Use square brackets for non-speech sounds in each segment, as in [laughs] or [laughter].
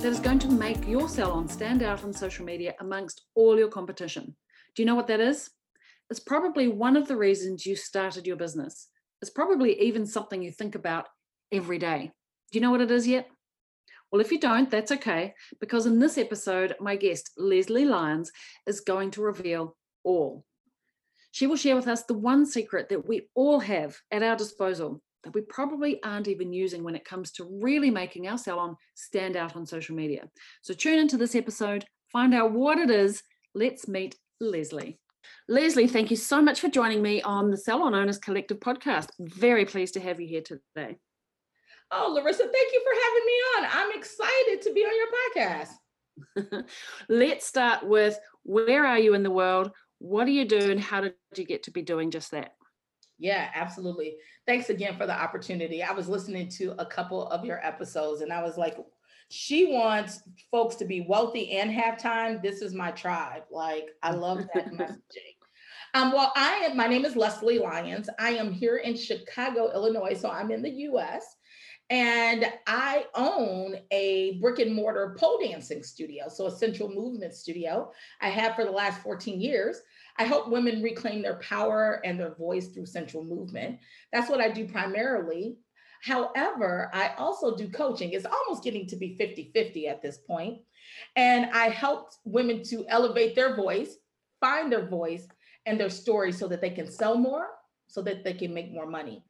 that is going to make your salon stand out on social media amongst all your competition. Do you know what that is? It's probably one of the reasons you started your business. It's probably even something you think about every day. Do you know what it is yet? Well, if you don't, that's okay, because in this episode, my guest, Leslie Lyons, is going to reveal all. She will share with us the one secret that we all have at our disposal that we probably aren't even using when it comes to really making our salon stand out on social media. So tune into this episode, find out what it is. Let's meet Leslie. Leslie, thank you so much for joining me on the Salon Owners Collective podcast. Very pleased to have you here today. Oh, Larissa, thank you for having me on. I'm excited to be on your podcast. [laughs] Let's start with where are you in the world? What do you do, and how did you get to be doing just that? Yeah, absolutely. Thanks again for the opportunity. I was listening to a couple of your episodes and I was like, she wants folks to be wealthy and have time. This is my tribe. Like, I love that [laughs] messaging. Um, well, I am, my name is Leslie Lyons. I am here in Chicago, Illinois. So I'm in the US and I own a brick and mortar pole dancing studio. So a central movement studio I have for the last 14 years. I help women reclaim their power and their voice through central movement. That's what I do primarily. However, I also do coaching. It's almost getting to be 50 50 at this point. And I helped women to elevate their voice, find their voice and their story so that they can sell more, so that they can make more money.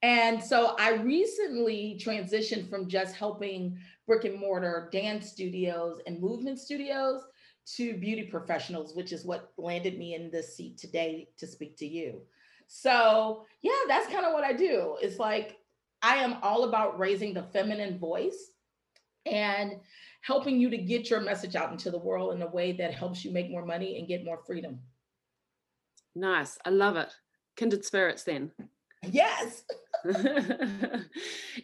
And so I recently transitioned from just helping brick and mortar dance studios and movement studios to beauty professionals, which is what landed me in this seat today to speak to you. So, yeah, that's kind of what I do. It's like I am all about raising the feminine voice and helping you to get your message out into the world in a way that helps you make more money and get more freedom. Nice. I love it. Kindred spirits, then. Yes. [laughs] [laughs]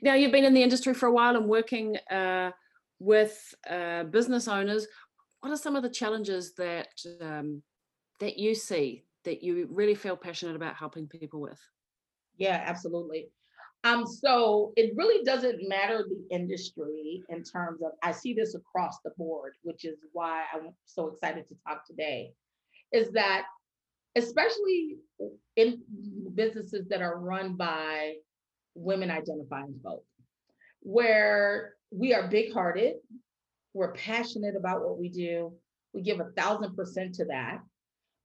now, you've been in the industry for a while and working uh, with uh, business owners what are some of the challenges that um, that you see that you really feel passionate about helping people with? Yeah, absolutely. Um, so it really doesn't matter the industry in terms of I see this across the board, which is why I'm so excited to talk today. Is that especially in businesses that are run by women identifying folk, where we are big hearted, we're passionate about what we do. We give a thousand percent to that.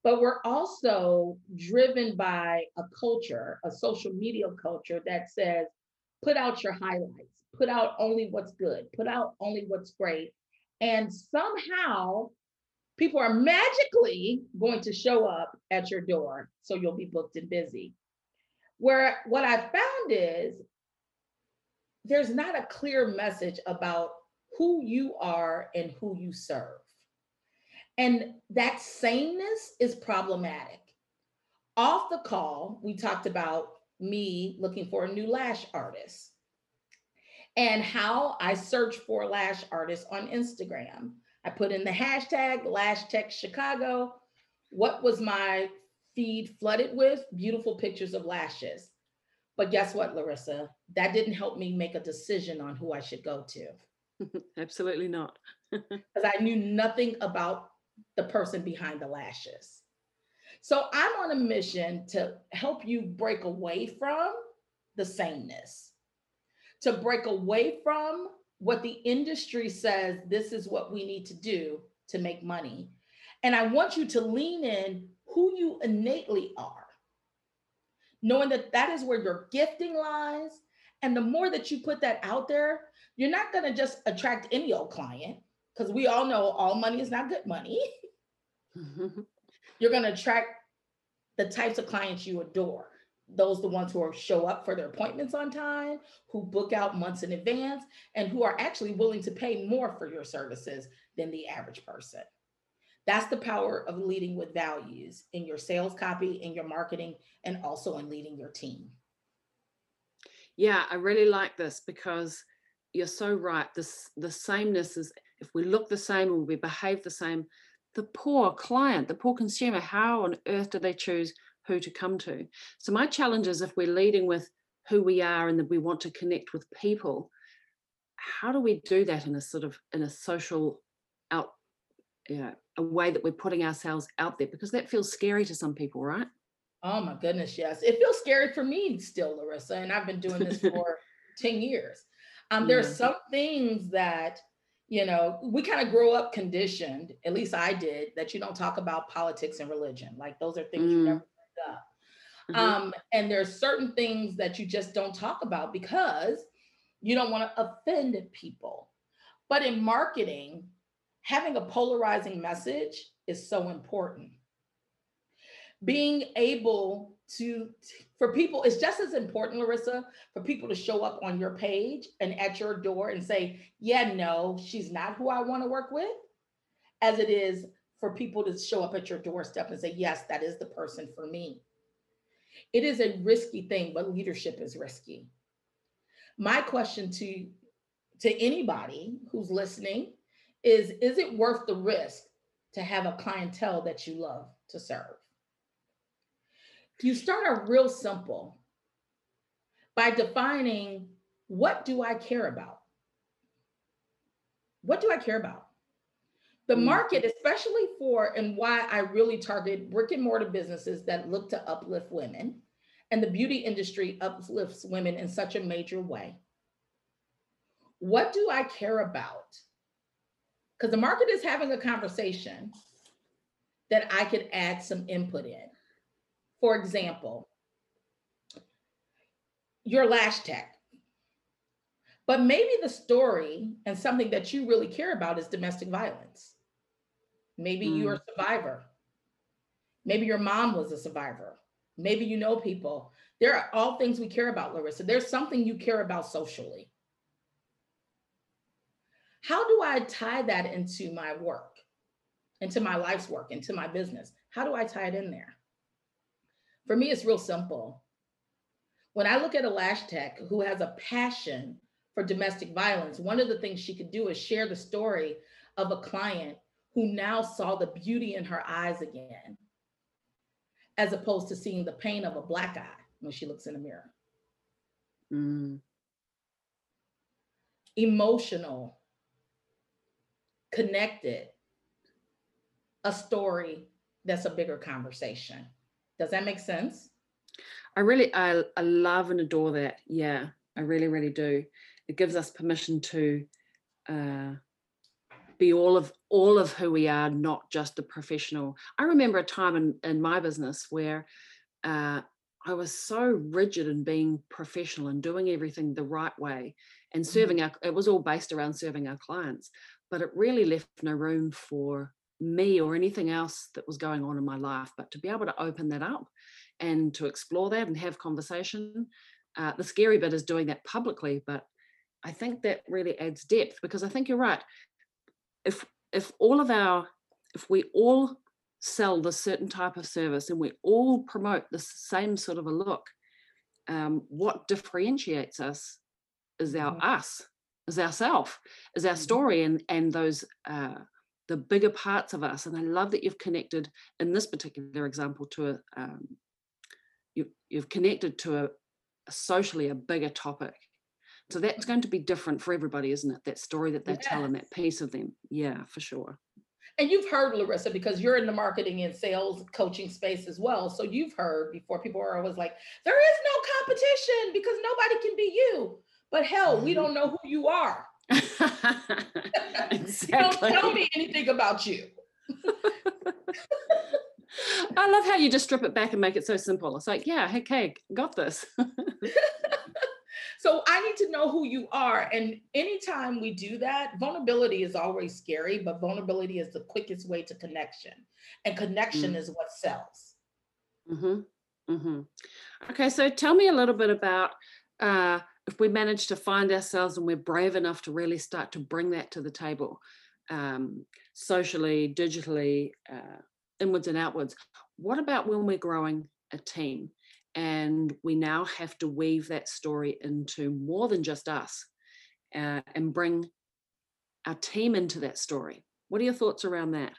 But we're also driven by a culture, a social media culture that says, put out your highlights, put out only what's good, put out only what's great. And somehow people are magically going to show up at your door. So you'll be booked and busy. Where what I found is there's not a clear message about who you are and who you serve. And that sameness is problematic. Off the call, we talked about me looking for a new lash artist and how I search for lash artists on Instagram. I put in the hashtag lash tech Chicago. What was my feed flooded with? Beautiful pictures of lashes. But guess what, Larissa? That didn't help me make a decision on who I should go to. [laughs] Absolutely not. [laughs] Because I knew nothing about the person behind the lashes. So I'm on a mission to help you break away from the sameness, to break away from what the industry says this is what we need to do to make money. And I want you to lean in who you innately are, knowing that that is where your gifting lies. And the more that you put that out there, you're not going to just attract any old client because we all know all money is not good money. [laughs] you're going to attract the types of clients you adore. Those the ones who are show up for their appointments on time, who book out months in advance, and who are actually willing to pay more for your services than the average person. That's the power of leading with values in your sales copy, in your marketing, and also in leading your team. Yeah, I really like this because you're so right. This the sameness is if we look the same and we behave the same, the poor client, the poor consumer, how on earth do they choose who to come to? So my challenge is if we're leading with who we are and that we want to connect with people, how do we do that in a sort of in a social out yeah, a way that we're putting ourselves out there because that feels scary to some people, right? Oh my goodness, yes. It feels scary for me still, Larissa, and I've been doing this [laughs] for 10 years. Um, yeah. There's some things that, you know, we kind of grow up conditioned, at least I did, that you don't talk about politics and religion. Like those are things mm. you never bring up. Mm-hmm. Um, and there's certain things that you just don't talk about because you don't want to offend people. But in marketing, having a polarizing message is so important being able to for people it's just as important larissa for people to show up on your page and at your door and say yeah no she's not who i want to work with as it is for people to show up at your doorstep and say yes that is the person for me. It is a risky thing but leadership is risky. My question to to anybody who's listening is is it worth the risk to have a clientele that you love to serve you start out real simple by defining what do I care about? What do I care about? The mm. market, especially for, and why I really target brick and mortar businesses that look to uplift women, and the beauty industry uplifts women in such a major way. What do I care about? Because the market is having a conversation that I could add some input in. For example, your lash tech. But maybe the story and something that you really care about is domestic violence. Maybe mm. you're a survivor. Maybe your mom was a survivor. Maybe you know people. There are all things we care about, Larissa. There's something you care about socially. How do I tie that into my work, into my life's work, into my business? How do I tie it in there? For me, it's real simple. When I look at a lash tech who has a passion for domestic violence, one of the things she could do is share the story of a client who now saw the beauty in her eyes again, as opposed to seeing the pain of a black eye when she looks in the mirror. Mm. Emotional, connected, a story that's a bigger conversation. Does that make sense? I really, I, I love and adore that. Yeah, I really, really do. It gives us permission to uh, be all of all of who we are, not just the professional. I remember a time in, in my business where uh, I was so rigid in being professional and doing everything the right way and mm-hmm. serving our, it was all based around serving our clients, but it really left no room for me or anything else that was going on in my life, but to be able to open that up and to explore that and have conversation. Uh, the scary bit is doing that publicly, but I think that really adds depth because I think you're right. If if all of our if we all sell the certain type of service and we all promote the same sort of a look, um, what differentiates us is our mm-hmm. us, is ourself, is our mm-hmm. story and and those uh, the bigger parts of us. And I love that you've connected in this particular example to a, um, you, you've connected to a, a, socially a bigger topic. So that's going to be different for everybody, isn't it? That story that they yes. tell and that piece of them. Yeah, for sure. And you've heard, Larissa, because you're in the marketing and sales coaching space as well. So you've heard before people are always like, there is no competition because nobody can be you. But hell, we mm-hmm. don't know who you are. [laughs] exactly. don't tell me anything about you. [laughs] I love how you just strip it back and make it so simple. It's like, yeah, okay, got this. so I need to know who you are. And anytime we do that, vulnerability is always scary, but vulnerability is the quickest way to connection. And connection mm. is what sells. hmm hmm Okay, so tell me a little bit about uh, if we manage to find ourselves and we're brave enough to really start to bring that to the table, um, socially, digitally, uh, inwards and outwards. What about when we're growing a team and we now have to weave that story into more than just us uh, and bring our team into that story? What are your thoughts around that?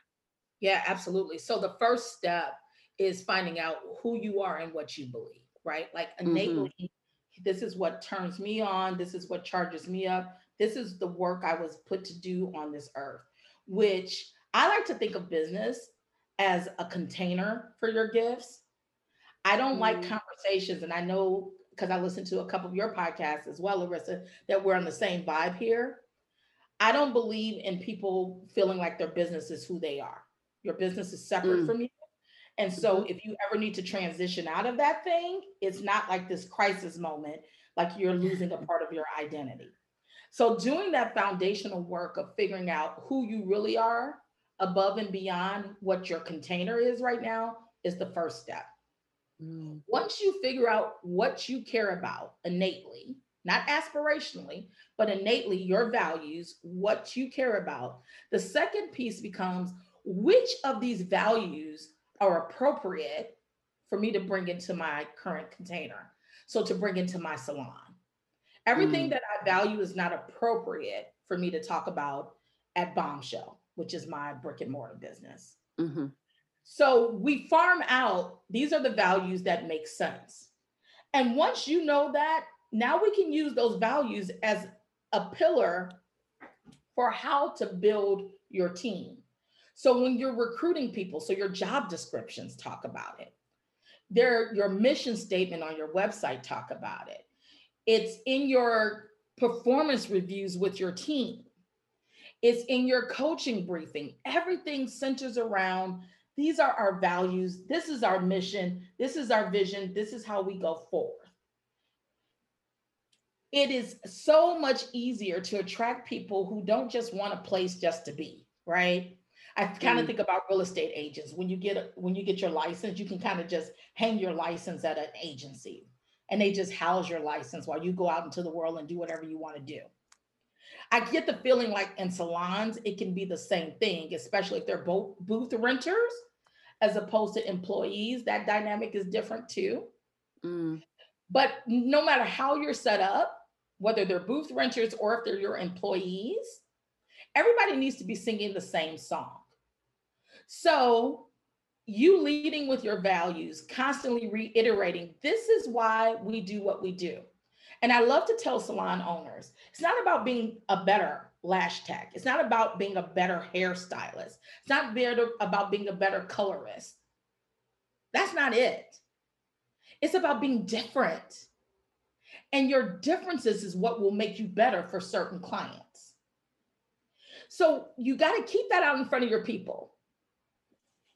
Yeah, absolutely. So the first step is finding out who you are and what you believe, right? Like Mhm. innately, this is what turns me on, this is what charges me up, this is the work I was put to do on this earth, which I like to think of business as a container for your gifts. I don't like Mm. conversations, and I know because I listened to a couple of your podcasts as well, Larissa, that we're on the same vibe here. I don't believe in people feeling like their business is who they are. Your business is separate Mm. from you. And so if you ever need to transition out of that thing, it's not like this crisis moment, like you're losing a part of your identity. So doing that foundational work of figuring out who you really are above and beyond what your container is right now is the first step. Mm. Once you figure out what you care about innately, not aspirationally, but innately your values, what you care about, the second piece becomes which of these values are appropriate for me to bring into my current container. So to bring into my salon. Everything Mm. that I value is not appropriate for me to talk about at Bombshell, which is my brick and mortar business. hmm So we farm out, these are the values that make sense. And once you know that, now we can use those values as a pillar for how to build your team. So when you're recruiting people, so your job descriptions talk about it. Their your mission statement on your website talk about it. It's in your performance reviews with your team. It's in your coaching briefing. Everything centers around these are our values. This is our mission. This is our vision. This is how we go forward. It is so much easier to attract people who don't just want a place just to be, right? I kind of Mm. think about real estate agents. When you get when you get your license, you can kind of just hang your license at an agency and they just house your license while you go out into the world and do whatever you want to do. I get the feeling like in salons, it can be the same thing, especially if they're both booth renters as opposed to employees. That dynamic is different too. Mm. But no matter how you're set up, whether they're booth renters or if they're your employees, everybody needs to be singing the same song. So, you leading with your values, constantly reiterating, this is why we do what we do. And I love to tell salon owners, it's not about being a better lash tech. It's not about being a better hairstylist. It's not better about being a better colorist. That's not it. It's about being different. And your differences is what will make you better for certain clients. So you got to keep that out in front of your people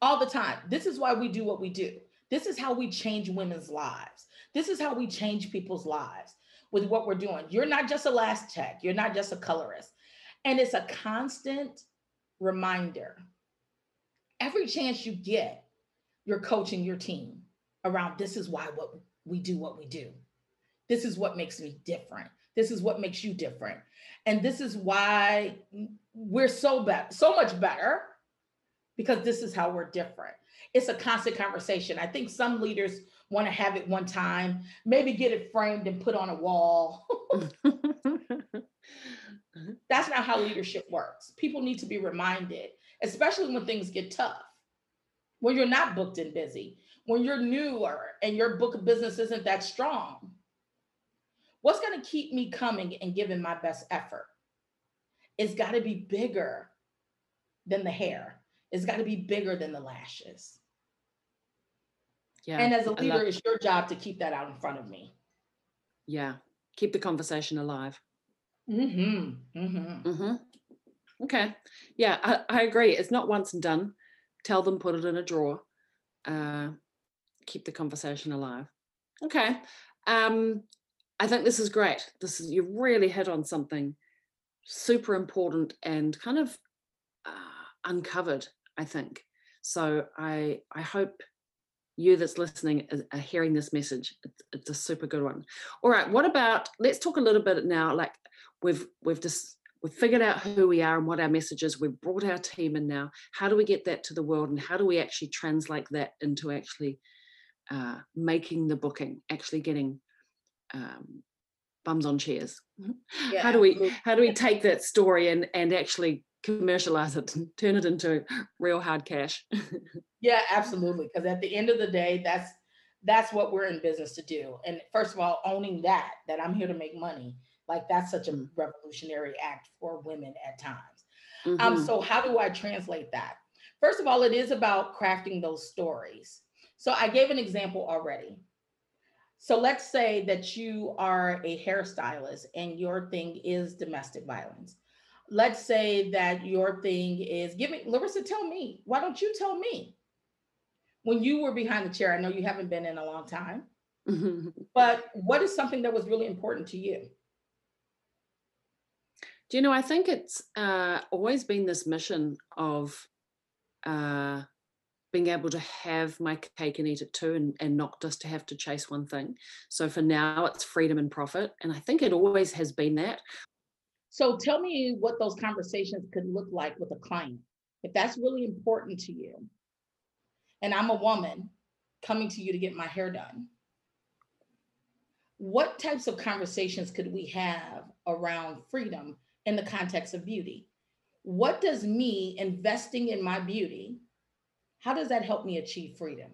all the time. This is why we do what we do. This is how we change women's lives. This is how we change people's lives with what we're doing. You're not just a lash tech, you're not just a colorist. And it's a constant reminder. Every chance you get, you're coaching your team around this is why what we do what we do. This is what makes me different. This is what makes you different. And this is why we're so better, so much better because this is how we're different. It's a constant conversation. I think some leaders want to have it one time, maybe get it framed and put on a wall. [laughs] That's not how leadership works. People need to be reminded, especially when things get tough, when you're not booked and busy, when you're newer and your book of business isn't that strong. What's going to keep me coming and giving my best effort? It's got to be bigger than the hair. It's got to be bigger than the lashes. yeah. and as a leader, love- it's your job to keep that out in front of me. yeah. Keep the conversation alive. Mm-hmm. Mm-hmm. hmm Okay. Yeah, I, I agree. It's not once and done. Tell them, put it in a drawer. Uh, keep the conversation alive. Okay. Um, I think this is great. This is you've really hit on something super important and kind of uh, uncovered. I think so. I I hope you that's listening are hearing this message. It's, it's a super good one. All right, what about let's talk a little bit now. Like we've we've just we've figured out who we are and what our message is. We've brought our team in now. How do we get that to the world, and how do we actually translate that into actually uh, making the booking, actually getting um, bums on chairs? Yeah, [laughs] how do we how do we take that story and and actually commercialize it and [laughs] turn it into real hard cash. [laughs] yeah, absolutely. Because at the end of the day, that's that's what we're in business to do. And first of all, owning that that I'm here to make money, like that's such a mm. revolutionary act for women at times. Um, mm-hmm. Um, so how do I translate that? First of all, it is about crafting those stories. So I gave an example already. So let's say that you are a hairstylist and your thing is domestic violence let's say that your thing is giving Larissa, tell me, why don't you tell me? When you were behind the chair, I know you haven't been in a long time, [laughs] but what is something that was really important to you? Do you know, I think it's uh, always been this mission of uh, being able to have my cake and eat it too, and, and not just to have to chase one thing. So for now, it's freedom and profit. And I think it always has been that. So tell me what those conversations could look like with a client. If that's really important to you, and I'm a woman coming to you to get my hair done, what types of conversations could we have around freedom in the context of beauty? What does me investing in my beauty, how does that help me achieve freedom?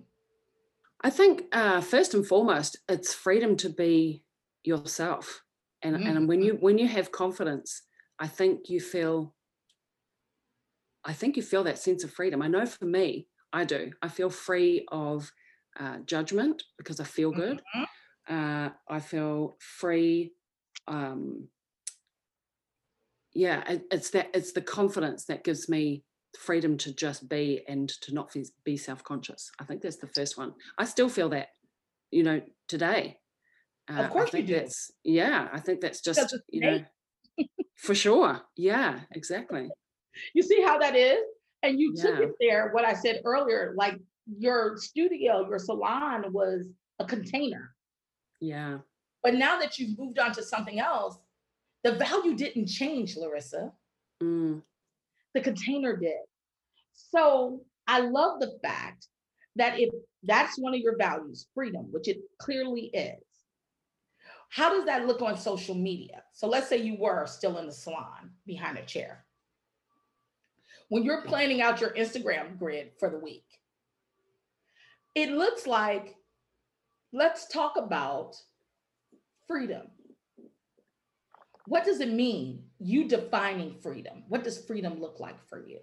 I think uh, first and foremost, it's freedom to be yourself and mm-hmm. and when you when you have confidence i think you feel i think you feel that sense of freedom. I know for me i do. I feel free of uh, judgment because i feel good. Mm-hmm. uh, i feel free um, yeah it, it's that it's the confidence that gives me freedom to just be and to not be self-conscious. I think that's the first one. I still feel that you know today uh, of course, I think that's yeah. I think that's just you know [laughs] for sure. Yeah, exactly. You see how that is, and you took it there. What I said earlier, like your studio, your salon was a container. Yeah. But now that you've moved on to something else, the value didn't change, Larissa. Mm. The container did. So I love the fact that if that's one of your values, freedom, which it clearly is, how does that look on social media? So let's say you were still in the salon behind a chair. When you're planning out your Instagram grid for the week, it looks like let's talk about freedom. What does it mean? You defining freedom. What does freedom look like for you?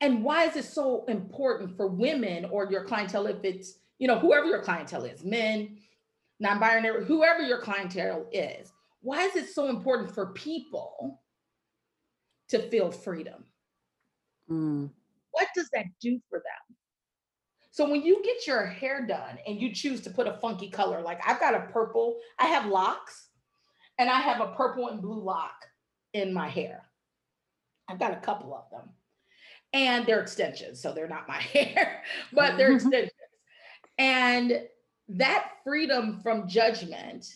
And why is it so important for women or your clientele if it's, you know, whoever your clientele is, men, non-binary, whoever your clientele is, why is it so important for people to feel freedom? Mm. What does that do for them? So when you get your hair done and you choose to put a funky color, like I've got a purple, I have locks and I have a purple and blue lock in my hair. I've got a couple of them. And they're extensions, so they're not my [laughs] hair, but they're extensions. And that freedom from judgment,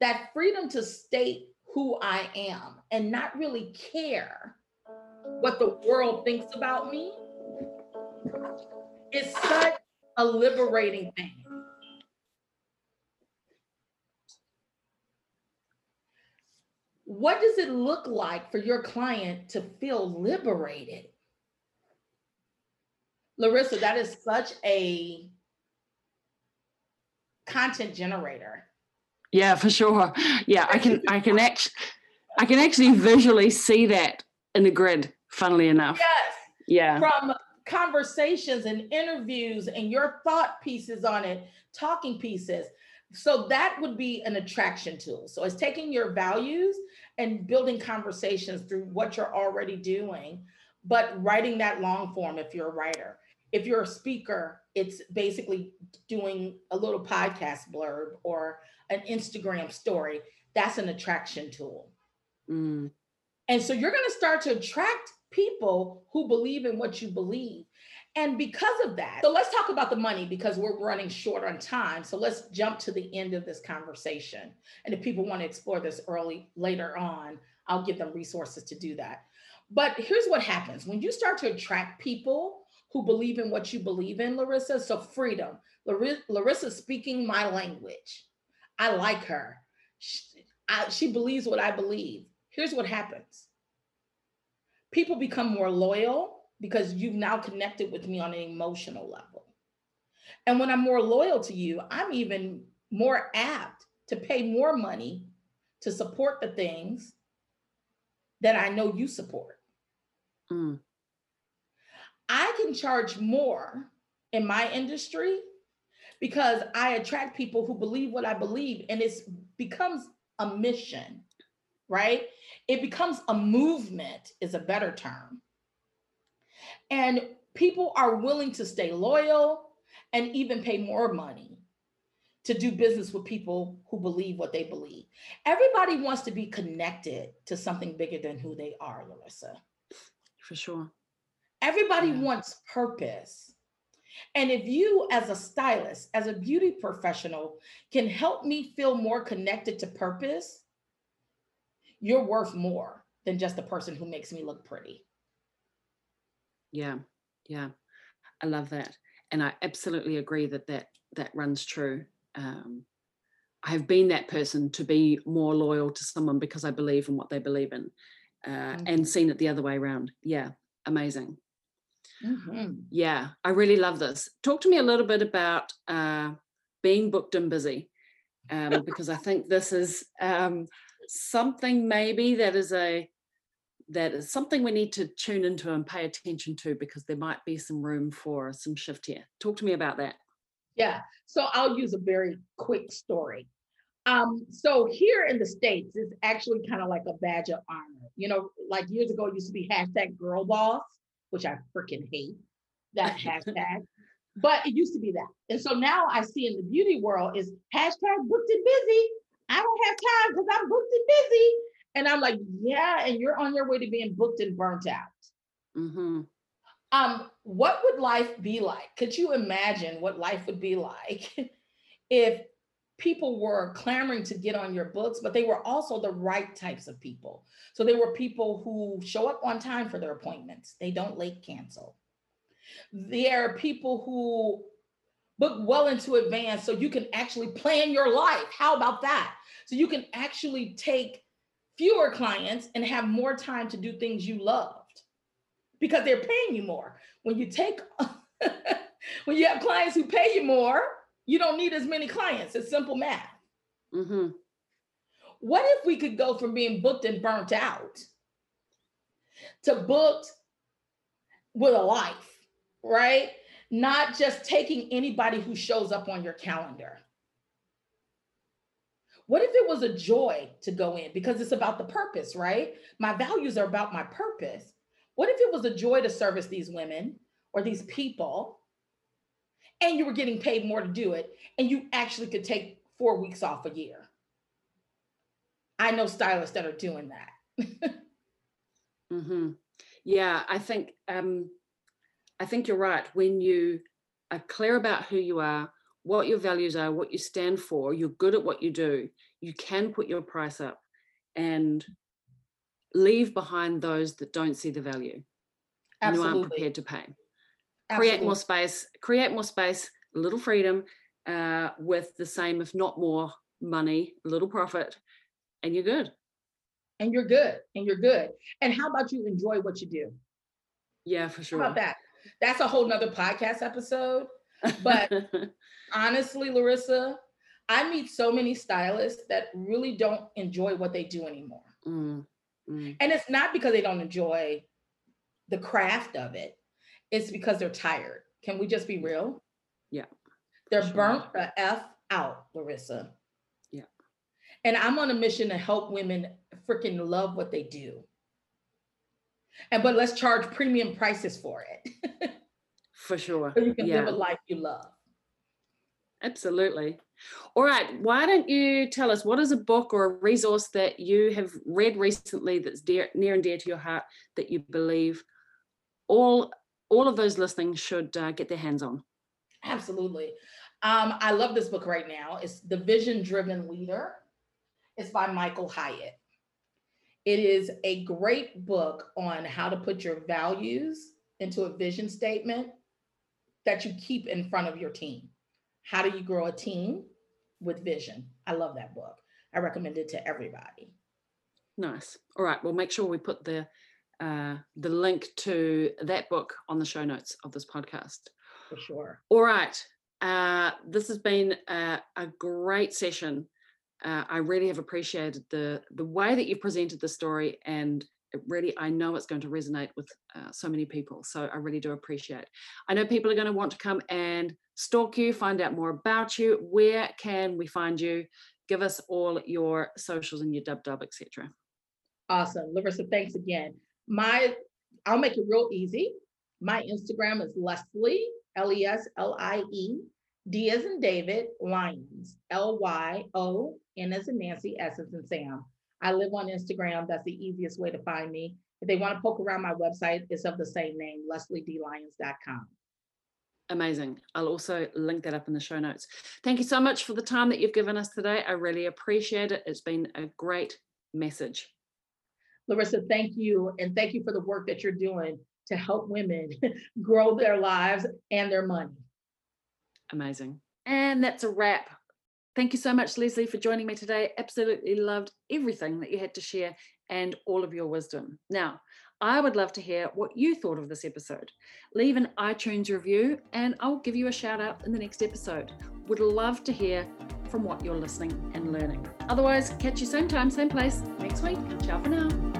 that freedom to state who I am and not really care what the world thinks about me is such a liberating thing. What does it look like for your client to feel liberated? Larissa, that is such a content generator. Yeah, for sure. Yeah, I can I can actually I can actually visually see that in the grid, funnily enough. Yes. Yeah. From conversations and interviews and your thought pieces on it, talking pieces. So that would be an attraction tool. So it's taking your values and building conversations through what you're already doing, but writing that long form if you're a writer. If you're a speaker, it's basically doing a little podcast blurb or an Instagram story. That's an attraction tool. Mm. And so you're going to start to attract people who believe in what you believe. And because of that, so let's talk about the money because we're running short on time. So let's jump to the end of this conversation. And if people want to explore this early later on, I'll give them resources to do that. But here's what happens when you start to attract people who believe in what you believe in, Larissa. So freedom. Larissa speaking my language. I like her. She, I, she believes what I believe. Here's what happens. People become more loyal because you've now connected with me on an emotional level. And when I'm more loyal to you, I'm even more apt to pay more money to support the things that I know you support. Mm. I can charge more in my industry because I attract people who believe what I believe and it becomes a mission, right? It becomes a movement, is a better term. And people are willing to stay loyal and even pay more money to do business with people who believe what they believe. Everybody wants to be connected to something bigger than who they are, Larissa. For sure. Everybody yeah. wants purpose. And if you, as a stylist, as a beauty professional, can help me feel more connected to purpose, you're worth more than just the person who makes me look pretty. Yeah, yeah, I love that, and I absolutely agree that that that runs true. Um, I have been that person to be more loyal to someone because I believe in what they believe in, uh, mm-hmm. and seen it the other way around. Yeah, amazing. Mm-hmm. Yeah, I really love this. Talk to me a little bit about uh, being booked and busy, um, [laughs] because I think this is um, something maybe that is a that is something we need to tune into and pay attention to because there might be some room for some shift here. Talk to me about that. Yeah, so I'll use a very quick story. Um, so here in the States, it's actually kind of like a badge of honor. You know, like years ago, it used to be hashtag girl boss which I freaking hate that [laughs] hashtag. But it used to be that. And so now I see in the beauty world is hashtag booked and busy. I don't have time because I'm booked and busy. And I'm like, yeah, and you're on your way to being booked and burnt out. Mm-hmm. Um, what would life be like? Could you imagine what life would be like [laughs] if people were clamoring to get on your books, but they were also the right types of people. So they were people who show up on time for their appointments. They don't late cancel. They are people who book well into advance so you can actually plan your life. How about that? So you can actually take fewer clients and have more time to do things you loved because they're paying you more. When you take [laughs] when you have clients who pay you more, you don't need as many clients. It's simple math. Mm-hmm. What if we could go from being booked and burnt out to booked with a life, right? Not just taking anybody who shows up on your calendar. What if it was a joy to go in because it's about the purpose, right? My values are about my purpose. What if it was a joy to service these women or these people and you were getting paid more to do it, and you actually could take four weeks off a year. I know stylists that are doing that. [laughs] mm-hmm. Yeah, I think um, I think you're right. When you are clear about who you are, what your values are, what you stand for, you're good at what you do. You can put your price up and leave behind those that don't see the value Absolutely. and who aren't prepared to pay. Absolutely. create more space, create more space, a little freedom, uh, with the same, if not more, money, a little profit, and you're good. And you're good. And you're good. And how about you enjoy what you do? Yeah, for sure. How about that? That's a whole nother podcast episode. But [laughs] honestly, Larissa, I meet so many stylists that really don't enjoy what they do anymore. Mm, mm. And it's not because they don't enjoy the craft of it it's because they're tired. Can we just be real? Yeah. They're sure. burnt the F out, Larissa. Yeah. And I'm on a mission to help women freaking love what they do. And but let's charge premium prices for it. [laughs] for sure. So you can yeah. live a life you love. Absolutely. All right. Why don't you tell us what is a book or a resource that you have read recently that's dear, near and dear to your heart that you believe all all of those listening should uh, get their hands on? Absolutely. Um, I love this book right now. It's The Vision Driven Leader. It's by Michael Hyatt. It is a great book on how to put your values into a vision statement that you keep in front of your team. How do you grow a team with vision? I love that book. I recommend it to everybody. Nice. All right. We'll make sure we put the uh, the link to that book on the show notes of this podcast. For sure. All right. Uh, this has been a, a great session. Uh, I really have appreciated the the way that you presented the story, and it really I know it's going to resonate with uh, so many people. So I really do appreciate. I know people are going to want to come and stalk you, find out more about you. Where can we find you? Give us all your socials and your dub dub, etc. Awesome, Larissa. Thanks again. My, I'll make it real easy. My Instagram is Leslie L E S L I E D as in David Lyons L Y O N as in Nancy S as in Sam. I live on Instagram. That's the easiest way to find me. If they want to poke around my website, it's of the same name, lesliedlyons.com. Amazing. I'll also link that up in the show notes. Thank you so much for the time that you've given us today. I really appreciate it. It's been a great message. Larissa, thank you. And thank you for the work that you're doing to help women [laughs] grow their lives and their money. Amazing. And that's a wrap. Thank you so much, Leslie, for joining me today. Absolutely loved everything that you had to share and all of your wisdom. Now, I would love to hear what you thought of this episode. Leave an iTunes review and I'll give you a shout out in the next episode. Would love to hear from what you're listening and learning. Otherwise, catch you same time, same place next week. Ciao for now.